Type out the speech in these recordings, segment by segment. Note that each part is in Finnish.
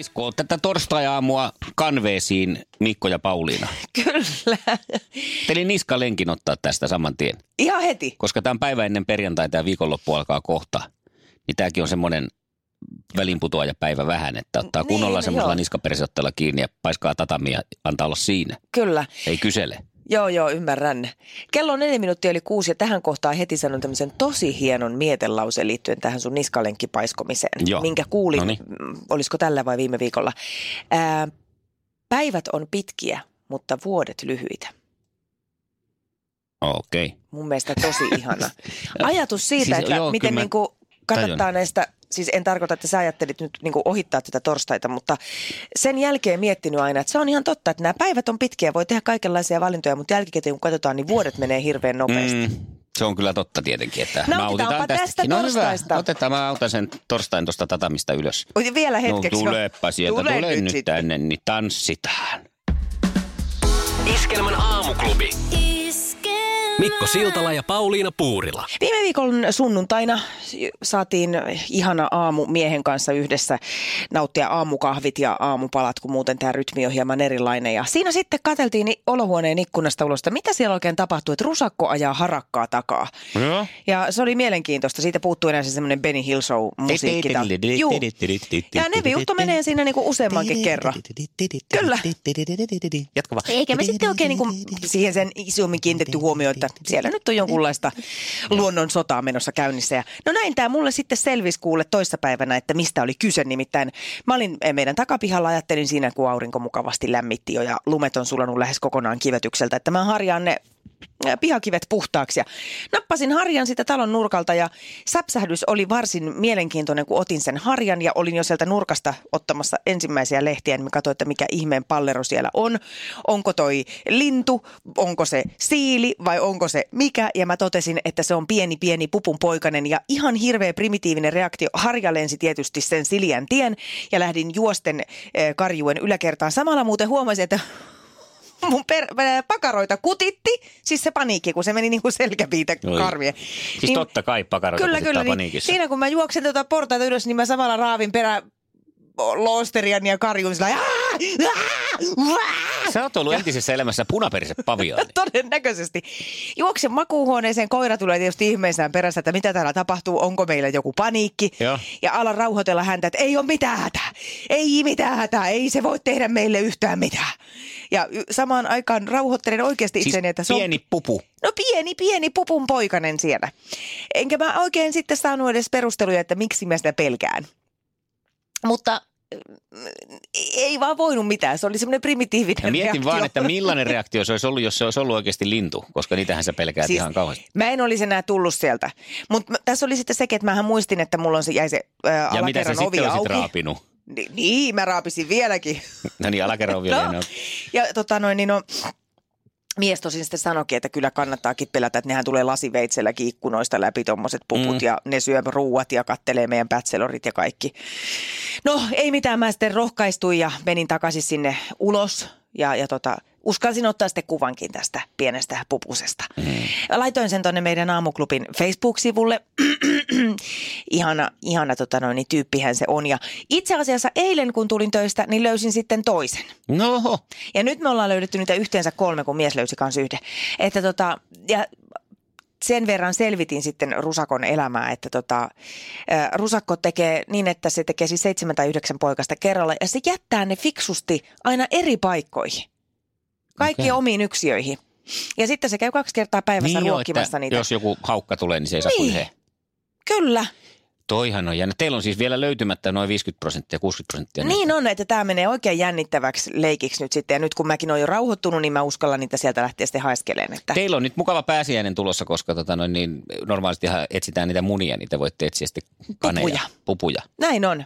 Paiskoo tätä torstai-aamua kanveesiin Mikko ja Pauliina. Kyllä. Tein niskalenkin ottaa tästä saman tien. Ihan heti. Koska tämä on päivä ennen perjantaita ja viikonloppu alkaa kohta. Niin tämäkin on semmoinen välinputoaja päivä vähän, että ottaa Niin, kunnolla no semmoisella joo. niskaperseotteella kiinni ja paiskaa tatamia ja antaa olla siinä. Kyllä. Ei kysele. Joo, joo, ymmärrän. Kello on neljä minuuttia yli kuusi ja tähän kohtaan heti sanon tämmöisen tosi hienon mietelause liittyen tähän sun niskalenkkipaiskomiseen. Joo. Minkä kuulin, Noniin. mm, olisiko tällä vai viime viikolla. Ää, päivät on pitkiä, mutta vuodet lyhyitä. Okei. Okay. Mun mielestä tosi ihana. Ajatus siitä, Siis että joo, miten mä niin kuin kannattaa näistä, siis en tarkoita, että sä ajattelit nyt niin kuin ohittaa tätä torstaita, mutta sen jälkeen miettinyt aina, että se on ihan totta, että nämä päivät on pitkiä, voi tehdä kaikenlaisia valintoja, mutta jälkikäteen kun katsotaan, niin vuodet menee hirveän nopeasti. Mm, se on kyllä totta tietenkin, että Nautitaanpa tästä tästäkin. No hyvä, torstaista. otetaan, mä autan sen torstain tuosta tatamista ylös. Oi, Vielä hetkeksi. No tuleepa sieltä, Tule tule, nyt nyt, sitten. tänne, niin tanssitaan. Iskelmän aamuklubi. Mikko Siltala ja Pauliina Puurila. Viime viikon sunnuntaina saatiin ihana aamu miehen kanssa yhdessä nauttia aamukahvit ja aamupalat, kun muuten tämä rytmi on hieman erilainen. Ja siinä sitten katseltiin olohuoneen ikkunasta ulos, että mitä siellä oikein tapahtuu, että rusakko ajaa harakkaa takaa. Joo. Ja se oli mielenkiintoista. Siitä puuttuu enää se semmoinen Benny Hill Show musiikki. Juu. Ja Nevi Utto menee siinä niinku useammankin kerran. Kyllä. Jatka vaan. Eikä me sitten oikein niinku siihen sen isommin kiinnitetty huomioon, että siellä nyt on jonkunlaista luonnon sotaa menossa käynnissä. Ja no näin tämä mulle sitten selvisi kuulle toissapäivänä, että mistä oli kyse. Nimittäin mä olin eh, meidän takapihalla, ajattelin siinä, kun aurinko mukavasti lämmitti jo ja lumet on sulanut lähes kokonaan kivetykseltä, että mä harjaan ne pihakivet puhtaaksi ja nappasin harjan sitä talon nurkalta ja säpsähdys oli varsin mielenkiintoinen, kun otin sen harjan ja olin jo sieltä nurkasta ottamassa ensimmäisiä lehtiä, niin katsoin, että mikä ihmeen pallero siellä on. Onko toi lintu, onko se siili vai onko se mikä? Ja mä totesin, että se on pieni pieni pupun poikanen ja ihan hirveä primitiivinen reaktio. Harja lensi tietysti sen siljän tien ja lähdin juosten eh, karjuen yläkertaan. Samalla muuten huomasin, että mun per, ää, pakaroita kutitti, siis se paniikki, kun se meni niin kuin selkäpiitä karvien. Siis totta kai pakaroita Kyllä, kyllä. Niin, paniikissa. siinä kun mä juoksen tuota portaita ylös, niin mä samalla raavin perä loosterian ja karjun sillä! Sä oot ollut entisessä elämässä punaperiset paviaani. Todennäköisesti. Juoksen makuuhuoneeseen, koira tulee tietysti ihmeissään perässä, että mitä täällä tapahtuu, onko meillä joku paniikki. Joo. Ja alan rauhoitella häntä, että ei ole mitään hätää, ei mitään hätää, ei se voi tehdä meille yhtään mitään. Ja samaan aikaan rauhoittelen oikeasti Siis itseni, että se on... pieni pupu. No pieni, pieni pupun poikanen siellä. Enkä mä oikein sitten saanut edes perusteluja, että miksi mä sitä pelkään. Mutta mm, ei vaan voinut mitään. Se oli semmoinen primitiivinen Ja mietin reaktio. vaan, että millainen reaktio se olisi ollut, jos se olisi ollut oikeasti lintu, koska niitähän sä pelkäät siis, ihan kauheasti. Mä en olisi enää tullut sieltä. Mutta tässä oli sitten sekin, että mähän muistin, että mulla on se, jäi se ää, Ja mitä sä alakerran ovi sitten auki. raapinut? Ni- niin, mä raapisin vieläkin. No niin, alakerran ovi No. no. Ja tota noin, niin no, mies tosin sitten sanoikin, että kyllä kannattaakin pelätä, että nehän tulee lasiveitselläkin ikkunoista läpi tuommoiset puput Mm. ja ne syö ruuat ja kattelee meidän bachellorit ja kaikki. No ei mitään, mä sitten rohkaistuin ja menin takaisin sinne ulos ja, ja tota, uskalsin ottaa sitten kuvankin tästä pienestä pupusesta. Mm. Laitoin sen tonne meidän aamuklubin Facebook-sivulle. ihana, ihana tota noin, niin tyyppihän se on. Ja itse asiassa eilen kun tulin töistä, niin löysin sitten toisen. No, Ja nyt me ollaan löydetty niitä yhteensä kolme, kun mies löysi kanssa yhden. Että tota, ja sen verran selvitin sitten Rusakon elämää, että tota, Rusakko tekee niin, että se tekee siis seitsemän tai yhdeksän poikasta kerralla ja se jättää ne fiksusti aina eri paikkoihin. Kaikki Okei. omiin yksiöihin. Ja sitten se käy kaksi kertaa päivässä niin ruokkimassa niitä. jos joku haukka tulee, niin se ei saa Niin. kuin he. Kyllä. Toihan on jännä. Teillä on siis vielä löytymättä noin 50 prosenttia, 60 prosenttia. Niin on, että tämä menee oikein jännittäväksi leikiksi nyt sitten. Ja nyt kun mäkin olen jo rauhoittunut, niin mä uskallan niitä sieltä lähteä sitten haiskeleen. Että... Teillä on nyt mukava pääsiäinen tulossa, koska tota noin, niin normaalisti etsitään niitä munia, niitä voitte etsiä sitten kaneja. Pupuja. Pupuja. Näin on.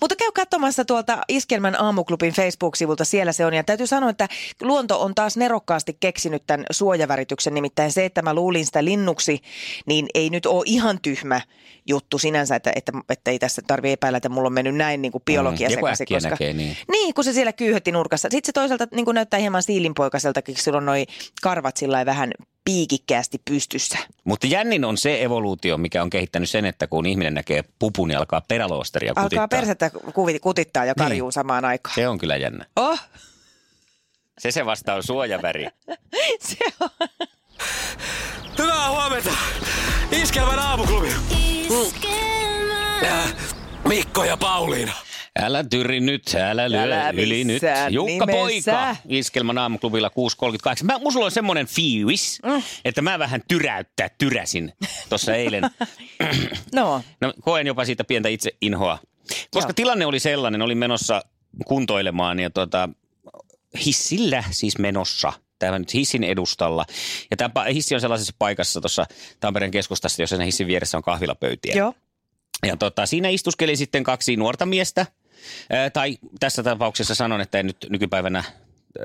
Mutta käy katsomassa tuolta Iskelmän aamuklubin Facebook-sivulta, siellä se on. Ja täytyy sanoa, että luonto on taas nerokkaasti keksinyt tämän suojavärityksen. Nimittäin se, että mä luulin sitä linnuksi, niin ei nyt ole ihan tyhmä juttu sinänsä, että, että, että ei tässä tarvitse epäillä, että mulla on mennyt näin niin kuin biologia Mm, sekaisin. Koska, näkee, niin. niin, kun se siellä kyyhötti nurkassa. Sitten se toisaalta niin kuin näyttää hieman siilinpoikaiseltakin, kun sillä on noi karvat sillä vähän piikikkäästi pystyssä. Mutta jännin on se evoluutio, mikä on kehittänyt sen, että kun ihminen näkee pupun, niin alkaa peräloosteria kutittaa. Alkaa persettä kutittaa ja karjuu samaan aikaan. Se on kyllä jännä. Oh, Se se vasta on suojaväri. se on. Hyvää huomenta! Iskelmän aamuklubi. Äh, Mikko ja Pauliina. Älä tyri nyt, älä lyö Älä yli nyt. Jukka nimessä. Poika, Iskelman aamuklubilla 6.38. Mä, mulla on semmoinen fiilis, mm. että mä vähän tyräyttää tyräsin tuossa eilen. No, No, koen jopa siitä pientä itse inhoa. Koska Joo. tilanne oli sellainen, olin menossa kuntoilemaan ja tota, hissillä siis menossa. Tämä nyt hissin edustalla. Ja tämä hissi on sellaisessa paikassa tuossa Tampereen keskustassa, jossa sen hissin vieressä on kahvilapöytiä. joo. Ja tota, siinä istuskeli sitten kaksi nuorta miestä. Tai tässä tapauksessa sanon, että en nyt nykypäivänä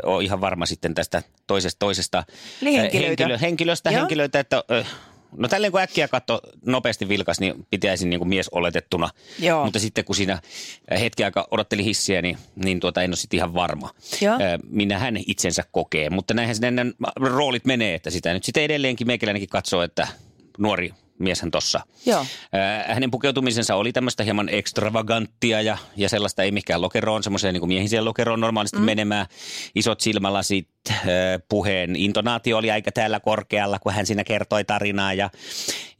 ole ihan varma sitten tästä toisesta, toisesta henkilöitä. henkilö, henkilöstä, Joo. henkilöitä, että no tälleen kun äkkiä katto nopeasti vilkas, niin pitäisin niin kuin mies oletettuna. Joo. Mutta sitten kun siinä hetki aika odotteli hissiä, niin, niin tuota, en ole sitten ihan varma, Joo. Minä hän itsensä kokee. Mutta näinhän sinne roolit menee, että sitä nyt sitten edelleenkin meikäläinenkin katsoo, että nuori mieshän tossa. Joo. Hänen pukeutumisensa oli tämmöistä hieman ekstravaganttia ja, ja sellaista ei mikään lokeroon, semmoiseen niin miehiseen lokeroon normaalisti mm. menemään. Isot silmälasit, puheen intonaatio oli aika täällä korkealla, kun hän siinä kertoi tarinaa ja,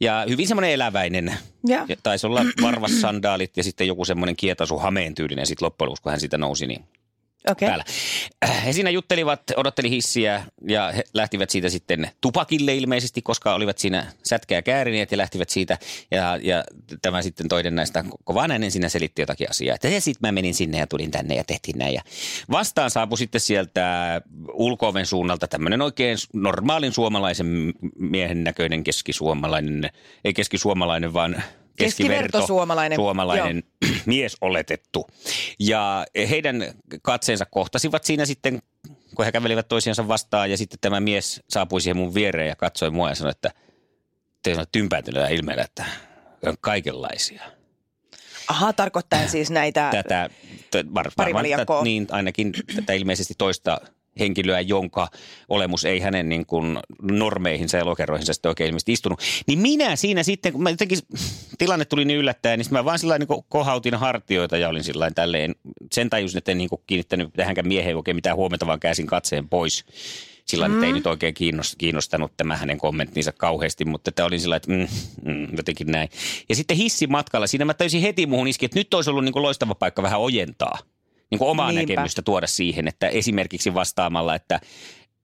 ja hyvin semmoinen eläväinen. Ja. Ja Taisi olla varvassandaalit ja sitten joku semmoinen kietasu hameen tyylinen sitten loppujen lopuksi, kun hän siitä nousi, niin Okei. päällä. Äh, He siinä juttelivat, odotteli hissiä ja he lähtivät siitä sitten tupakille ilmeisesti, koska olivat siinä sätkää käärineet ja lähtivät siitä. Ja, ja tämä sitten toinen näistä kovanäinen siinä selitti jotakin asiaa. Että sitten mä menin sinne ja tulin tänne ja tehtiin näin. Ja vastaan saapui sitten sieltä ulkooven suunnalta tämmöinen oikein normaalin suomalaisen miehen näköinen keskisuomalainen, ei keskisuomalainen vaan keskiverto suomalainen. suomalainen mies oletettu. Ja heidän katseensa kohtasivat siinä sitten, kun he kävelivät toisiansa vastaan ja sitten tämä mies saapui siihen mun viereen ja katsoi mua ja sanoi, että te on tympääntyneellä ilmeellä, että on kaikenlaisia. Aha, tarkoittaa siis näitä... Tätä, t- var, varmaan tätä- niin ainakin tätä ilmeisesti toista henkilöä, jonka olemus ei hänen niin kuin normeihinsa ja lokeroihinsa sitten oikein ilmeisesti istunut. Niin minä siinä sitten, kun mä jotenkin, tilanne tuli niin yllättäen, niin mä vaan sillä niin kohautin hartioita ja olin sillä tälleen, sen tajusin, että en niin kuin kiinnittänyt tähänkään mieheen oikein mitään huomiota, vaan käsin katseen pois. Sillä mm. ei nyt oikein kiinnost- kiinnostanut tämä hänen kommenttinsa kauheasti, mutta että olin sillä että mm, mm, jotenkin näin. Ja sitten hissimatkalla, siinä mä täysin heti muuhun iski, että nyt olisi ollut niin kuin loistava paikka vähän ojentaa. Niin kuin omaa Niinpä. näkemystä tuoda siihen, että esimerkiksi vastaamalla, että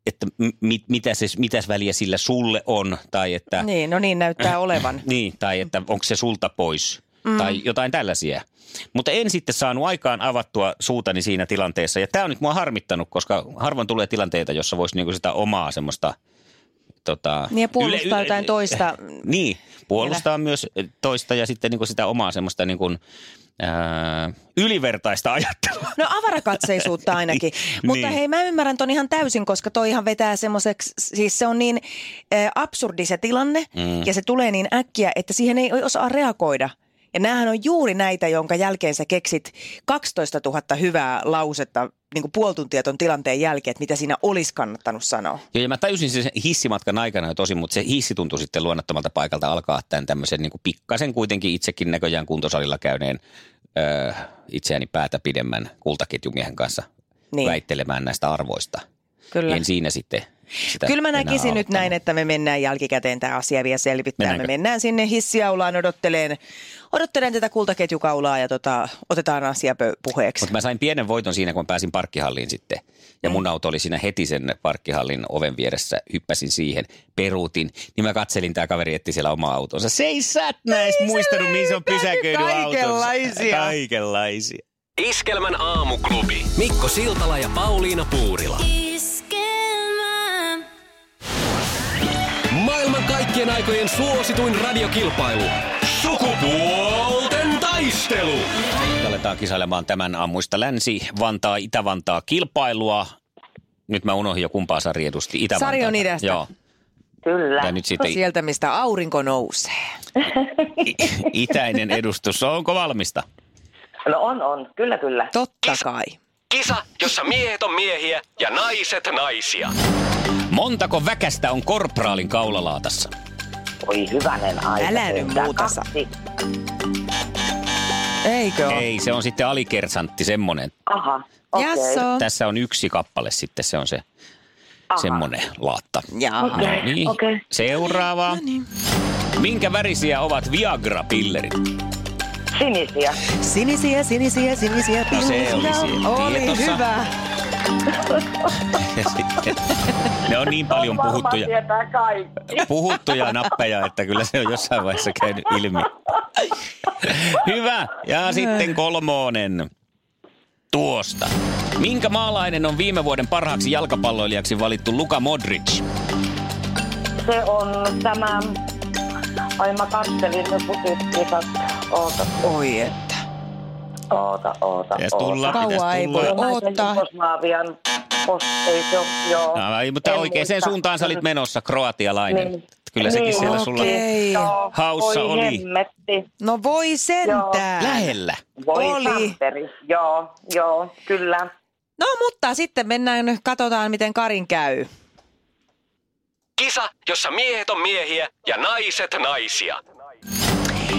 että mit, mitä se, mitäs väliä sillä sulle on, tai että, Niin, no niin näyttää olevan. niin, tai että onko se sulta pois, mm. tai jotain tällaisia. Mutta en sitten saanut aikaan avattua suutani siinä tilanteessa, ja tämä on nyt mua harmittanut, koska harvoin tulee tilanteita, jossa voisi niinku sitä omaa semmoista tota, Niin ja puolustaa jotain toista. Niin, puolustaa myös toista ja sitten niinku sitä omaa semmoista niinku, ää, ylivertaista ajattelua. No avarakatseisuutta ainakin. Mutta Niin. hei, mä ymmärrän ton ihan täysin, koska toihan vetää semmoiseksi, siis se on niin äh, absurdi se tilanne mm. ja se tulee niin äkkiä, että siihen ei osaa reagoida. Ja näähän on juuri näitä, jonka jälkeen sä keksit 12 000 hyvää lausetta niin kuin puoli tuntia ton tilanteen jälkeen, että mitä siinä olisi kannattanut sanoa. Joo, ja mä tajusin sen hissimatkan aikana jo tosi, mutta se hissi tuntui sitten luonnottomalta paikalta alkaa tämän tämmöisen niin kuin pikkasen kuitenkin itsekin näköjään kuntosalilla käyneen öö, itseäni päätä pidemmän kultaketjumiehen kanssa Niin. väittelemään näistä arvoista. Kyllä. En siinä sitten sitä Kyllä mä näkisin nyt näin, että me mennään jälkikäteen tämä asia vielä selvittää. Mennäänkö? Me mennään sinne hissiaulaan odotteleen, odotteleen tätä kultaketjukaulaa ja tota, otetaan asia puheeksi. Mutta mä sain pienen voiton siinä, kun mä pääsin parkkihalliin sitten. Ja mun auto oli siinä heti sen parkkihallin oven vieressä. Hyppäsin siihen, peruutin. Niin mä katselin, tämä kaveri etti siellä omaa autonsa. Se ei sä näis muistanut, mihin se on pysäköinyt autonsa. Kaikenlaisia. Kaikenlaisia. Iskelmän aamuklubi. Mikko Siltala ja Pauliina Puurila. Kaikkien aikojen suosituin radiokilpailu. Sukupuolten taistelu. Aletaan kisailemaan tämän aamuista Länsi-Vantaa, Itä-Vantaa kilpailua. Nyt mä unohdin jo kumpaa Sari edusti. itä Sari on idästä. Joo. Kyllä. Ja nyt sitten Sieltä, mistä aurinko nousee. i- itäinen edustus. Onko valmista? No on, on. Kyllä, kyllä. Totta kai. Kisa, jossa miehet on miehiä ja naiset naisia. Montako väkästä on korpraalin kaulalaatassa? Oi hyvänen aika. Älä nyt muuta. Eikö? Ei, se on sitten alikersantti semmonen. Aha, okei. Jasso. Tässä on yksi kappale sitten, se on se Aha. semmonen laatta. Jaa. Okei, No niin, okei. seuraava. Minkä värisiä ovat Viagra-pillerit? Sinisiä. Sinisiä, sinisiä, sinisiä No se oli siellä Oli hyvä. Ne on niin paljon Varmaan puhuttuja, puhuttuja nappeja, että kyllä se on jossain vaiheessa käynyt ilmi. Hyvä. Ja sitten kolmonen tuosta. Minkä maalainen on viime vuoden parhaaksi jalkapalloilijaksi valittu Luka Modric? Se on tämä... Ai mä kattelin ne. Oota, Oi että. Oota, oota, Pitäis oota. tulla, Kauan pitäis ei voi Oottaa. Jugoslavian post, ei se ole, joo. No, ei, mutta En oikein sen muista. suuntaan sä olit menossa, kroatialainen. Niin. Kyllä sekin Niin, siellä sulla okei. Joo, haussa voi oli. hemmetti. No voi sentään. lähellä. Voi Oli. Santeri. Joo, joo, kyllä. No mutta sitten mennään, katsotaan miten Karin käy. Kisa, jossa miehet on miehiä ja naiset naisia.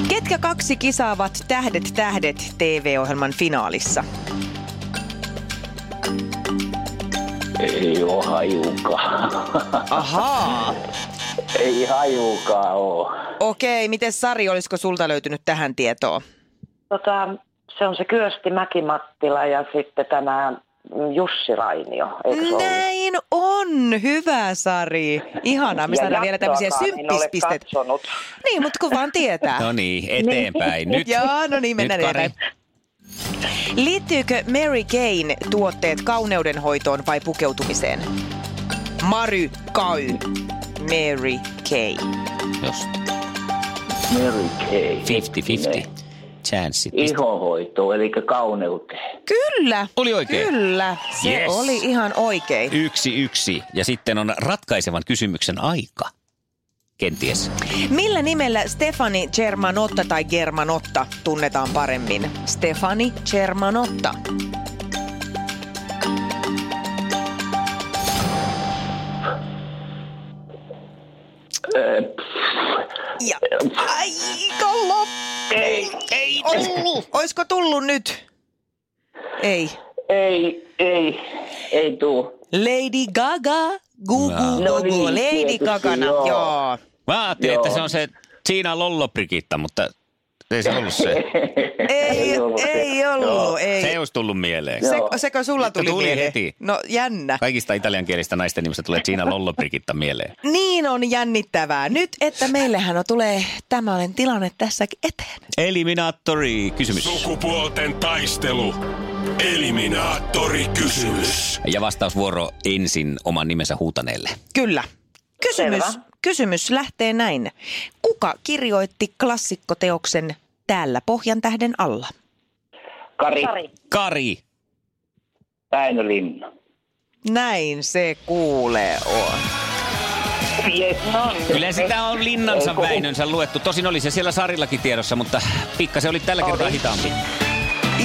Ketkä kaksi kisaavat Tähdet tähdet TV-ohjelman finaalissa? Ei oo hajukaan. Ahaa. Ei hajukaan oo. Okei, miten Sari, olisiko sulta löytynyt tähän tietoa? Tota, se on se Kyösti Mäkimattila ja sitten tämä Jussi Rainio, eikö se ollut? Näin on. Hyvä, Sari. Ihanaa. Me Ja saadaan vielä tämmöisiä symppispisteitä. Niin, mutta kun vaan tietää. No niin, eteenpäin. Nyt, Joo, no niin, mennään nyt eteenpäin. Liittyykö Mary Kane tuotteet kauneudenhoitoon vai pukeutumiseen? Mary Kay. Mary Kay. Jos Mary Kay. 50-50 chanssit. Ihohoito, eli kauneuteen. Kyllä. Oli oikein. Kyllä. Se Yes. oli ihan oikein. Yksi yksi. Ja sitten on ratkaisevan kysymyksen aika. Kenties. Millä nimellä Stefani Germanotta tai Germanotta tunnetaan paremmin? Stefani Germanotta. Ö, Ja aika loppu. Ei, Ei tullut. Oisko tullut nyt? Ei. ei, ei, ei tuu. Lady Gaga. Gugu, No gugu. niin, Lady tietysti, Gagana. joo. Joo. Mä ajattelin, Joo. että se on se Siina Lollobrigitta, mutta ei se ollut se. Ei, ollut. ei ollut. Joo. Se Ei. ei olisi tullut mieleen. Se, sekö sulla tuli, Tuli mieleen? heti. No jännä. Kaikista italiankielistä naisten nimistä tulee Siina Lollobrigitta mieleen. Niin on jännittävää. Nyt, että meillähän on, tulee tämmöinen tilanne tässäkin eteen. Eliminaattori kysymys. Sukupuolten taistelu. Eliminaattori kysymys. Ja vastausvuoro ensin oman nimensä huutaneelle. Kyllä. Kysymys, Selvä. Kysymys lähtee näin. Kuka kirjoitti klassikkoteoksen Täällä Pohjan tähden alla? Kari. Kari. Väinö Linna. Näin se kuulee on. Yes. No niin. Kyllä sitä on linnansa Väinönsä luettu. Tosin oli se siellä Sarillakin tiedossa, mutta pikkasen oli tällä kertaa hitaampi.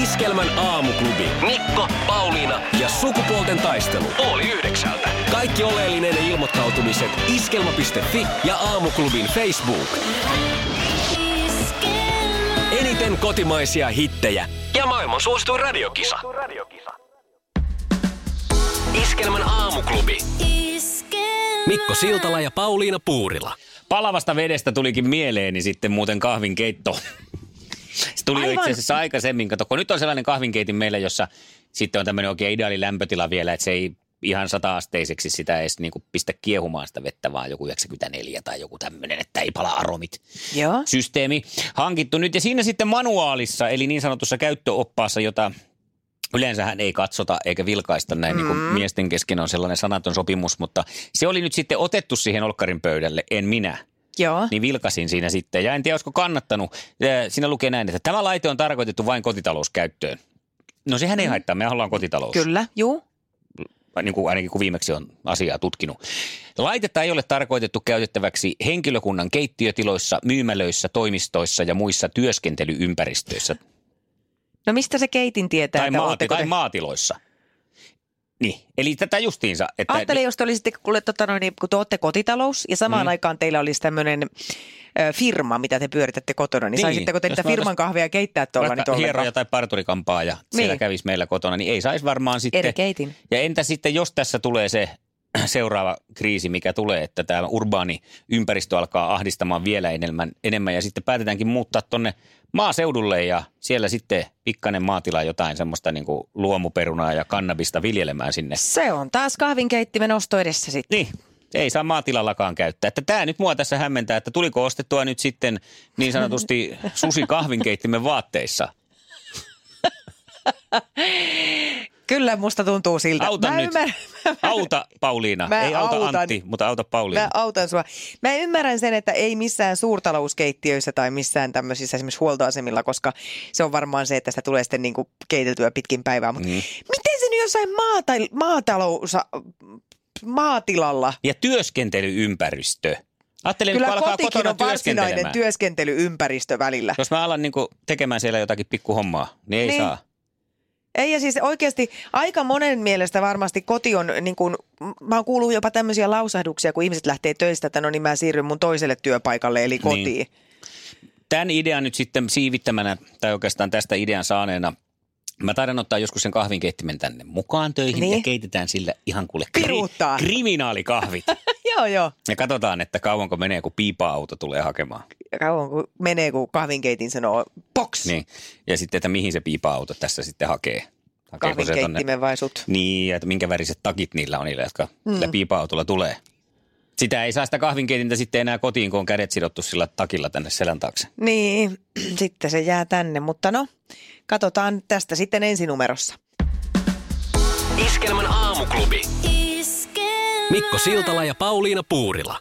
Iskelmän aamuklubi. Mikko, Pauliina ja sukupuolten taistelu. Oli yhdeksältä. Kaikki oleellinen ilmoittautumiset iskelma.fi ja aamuklubin Facebook. Iskelmä. Eniten kotimaisia hittejä ja maailman suosituin radiokisa. Iskelmän aamuklubi. Mikko Siltala ja Pauliina Puurila. Palavasta vedestä tulikin mieleeni sitten muuten kahvinkeitto. Se tuli Aivan. itse asiassa aikaisemmin. Kato, kun nyt on sellainen kahvinkeitin meillä, jossa sitten on tämmöinen oikein ideaali lämpötila vielä, että se ei ihan sata-asteiseksi sitä edes niin kuin pistä kiehumaan sitä vettä, vaan joku 94 tai joku tämmöinen, että ei pala aromit. Joo. systeemi hankittu nyt. Ja siinä sitten manuaalissa, eli niin sanotussa käyttöoppaassa, jota yleensähän ei katsota eikä vilkaista näin, niin kuin miesten kesken on sellainen sanaton sopimus, mutta se oli nyt sitten otettu siihen olkkarin pöydälle, en minä. Joo. Niin vilkasin siinä sitten ja en tiedä, olisiko kannattanut. Siinä lukee näin, että tämä laite on tarkoitettu vain kotitalouskäyttöön. No sehän ei haittaa, me ollaan kotitalous Kyllä, juu. niin kuin ainakin kun viimeksi on asiaa tutkinut. Laitetta ei ole tarkoitettu käytettäväksi henkilökunnan keittiötiloissa, myymälöissä, toimistoissa ja muissa työskentelyympäristöissä No mistä se keitin tietää, tai, maati- ootteko tai te... maatiloissa. Niin, eli tätä justiinsa. Että Ajattelen, jos te olisitte, kuule, tota, noin, niin, kun te olette kotitalous ja samaan Mm. aikaan teillä olisi tämmöinen firma, mitä te pyöritätte kotona, niin, Niin, niin saisitteko te niitä firman kahvia keittää tuolla nyt hieroja tai parturikampaa ja siellä Niin. kävisi meillä kotona, niin ei saisi varmaan sitten. Eri keitin. Ja entä sitten, jos tässä tulee se seuraava kriisi, mikä tulee, että tämä urbaani ympäristö alkaa ahdistamaan vielä enemmän, enemmän ja sitten päätetäänkin muuttaa tonne maaseudulle ja siellä sitten pikkainen maatila jotain semmoista niin kuin luomuperunaa ja kannabista viljelemään sinne. Se on taas kahvinkeittimen osto edessä sitten. Niin, ei saa maatilallakaan käyttää. Että tämä nyt mua tässä hämmentää, että tuliko ostettua nyt sitten niin sanotusti susi kahvinkeittimen vaatteissa. Kyllä musta tuntuu siltä. Auta mä nyt. Ymmärrän, Auta Pauliina, Mä ei auta autan. Antti, mutta auta Pauliina. mä autan sua. Mä ymmärrän sen, että ei missään suurtalouskeittiöissä tai missään tämmöisissä esimerkiksi huoltoasemilla, koska se on varmaan se, että sitä tulee sitten niinku keiteltyä pitkin päivää. Mutta Mm. miten se nyt jossain maata, maatalous, maatilalla Ja työskentelyympäristö. Ajattelen, Kyllä kun alkaa kotikin kotona on varsinainen työskentelemään. työskentelyympäristö välillä. Jos mä alan niin tekemään siellä jotakin pikkuhommaa, niin ei Niin. saa. Ei ja siis oikeasti aika monen mielestä varmasti koti on niin kuin, mä oon kuullut jopa tämmöisiä lausahduksia, kun ihmiset lähtee töistä, että no niin mä siirryn mun toiselle työpaikalle eli kotiin. Niin. Tämän idean nyt sitten siivittämänä, tai oikeastaan tästä idean saaneena, mä taidan ottaa joskus sen kahvinkeittimen tänne mukaan töihin Niin. ja keitetään sillä ihan kuule Piruuttaa. kriminaalikahvit. joo, joo. ja katsotaan, että kauanko menee, kun piipa-auto tulee hakemaan. Kauan kun menee, kun kahvinkeitin sanoo box, niin. Ja sitten, että mihin se piipa-auto tässä sitten hakee. Hakeeko se tonne? kahvinkeittimen vai sut? Niin, ja että minkä väriset takit niillä on niillä, jotka mm. sillä piipa-autolla tulee. Sitä ei saa sitä kahvinkeitintä sitten enää kotiin, kun on kädet sidottu sillä takilla tänne selän taakse. Niin, sitten se jää tänne, mutta no, katsotaan tästä sitten ensinumerossa. Iskelmän aamuklubi. Mikko Siltala ja Pauliina Puurila.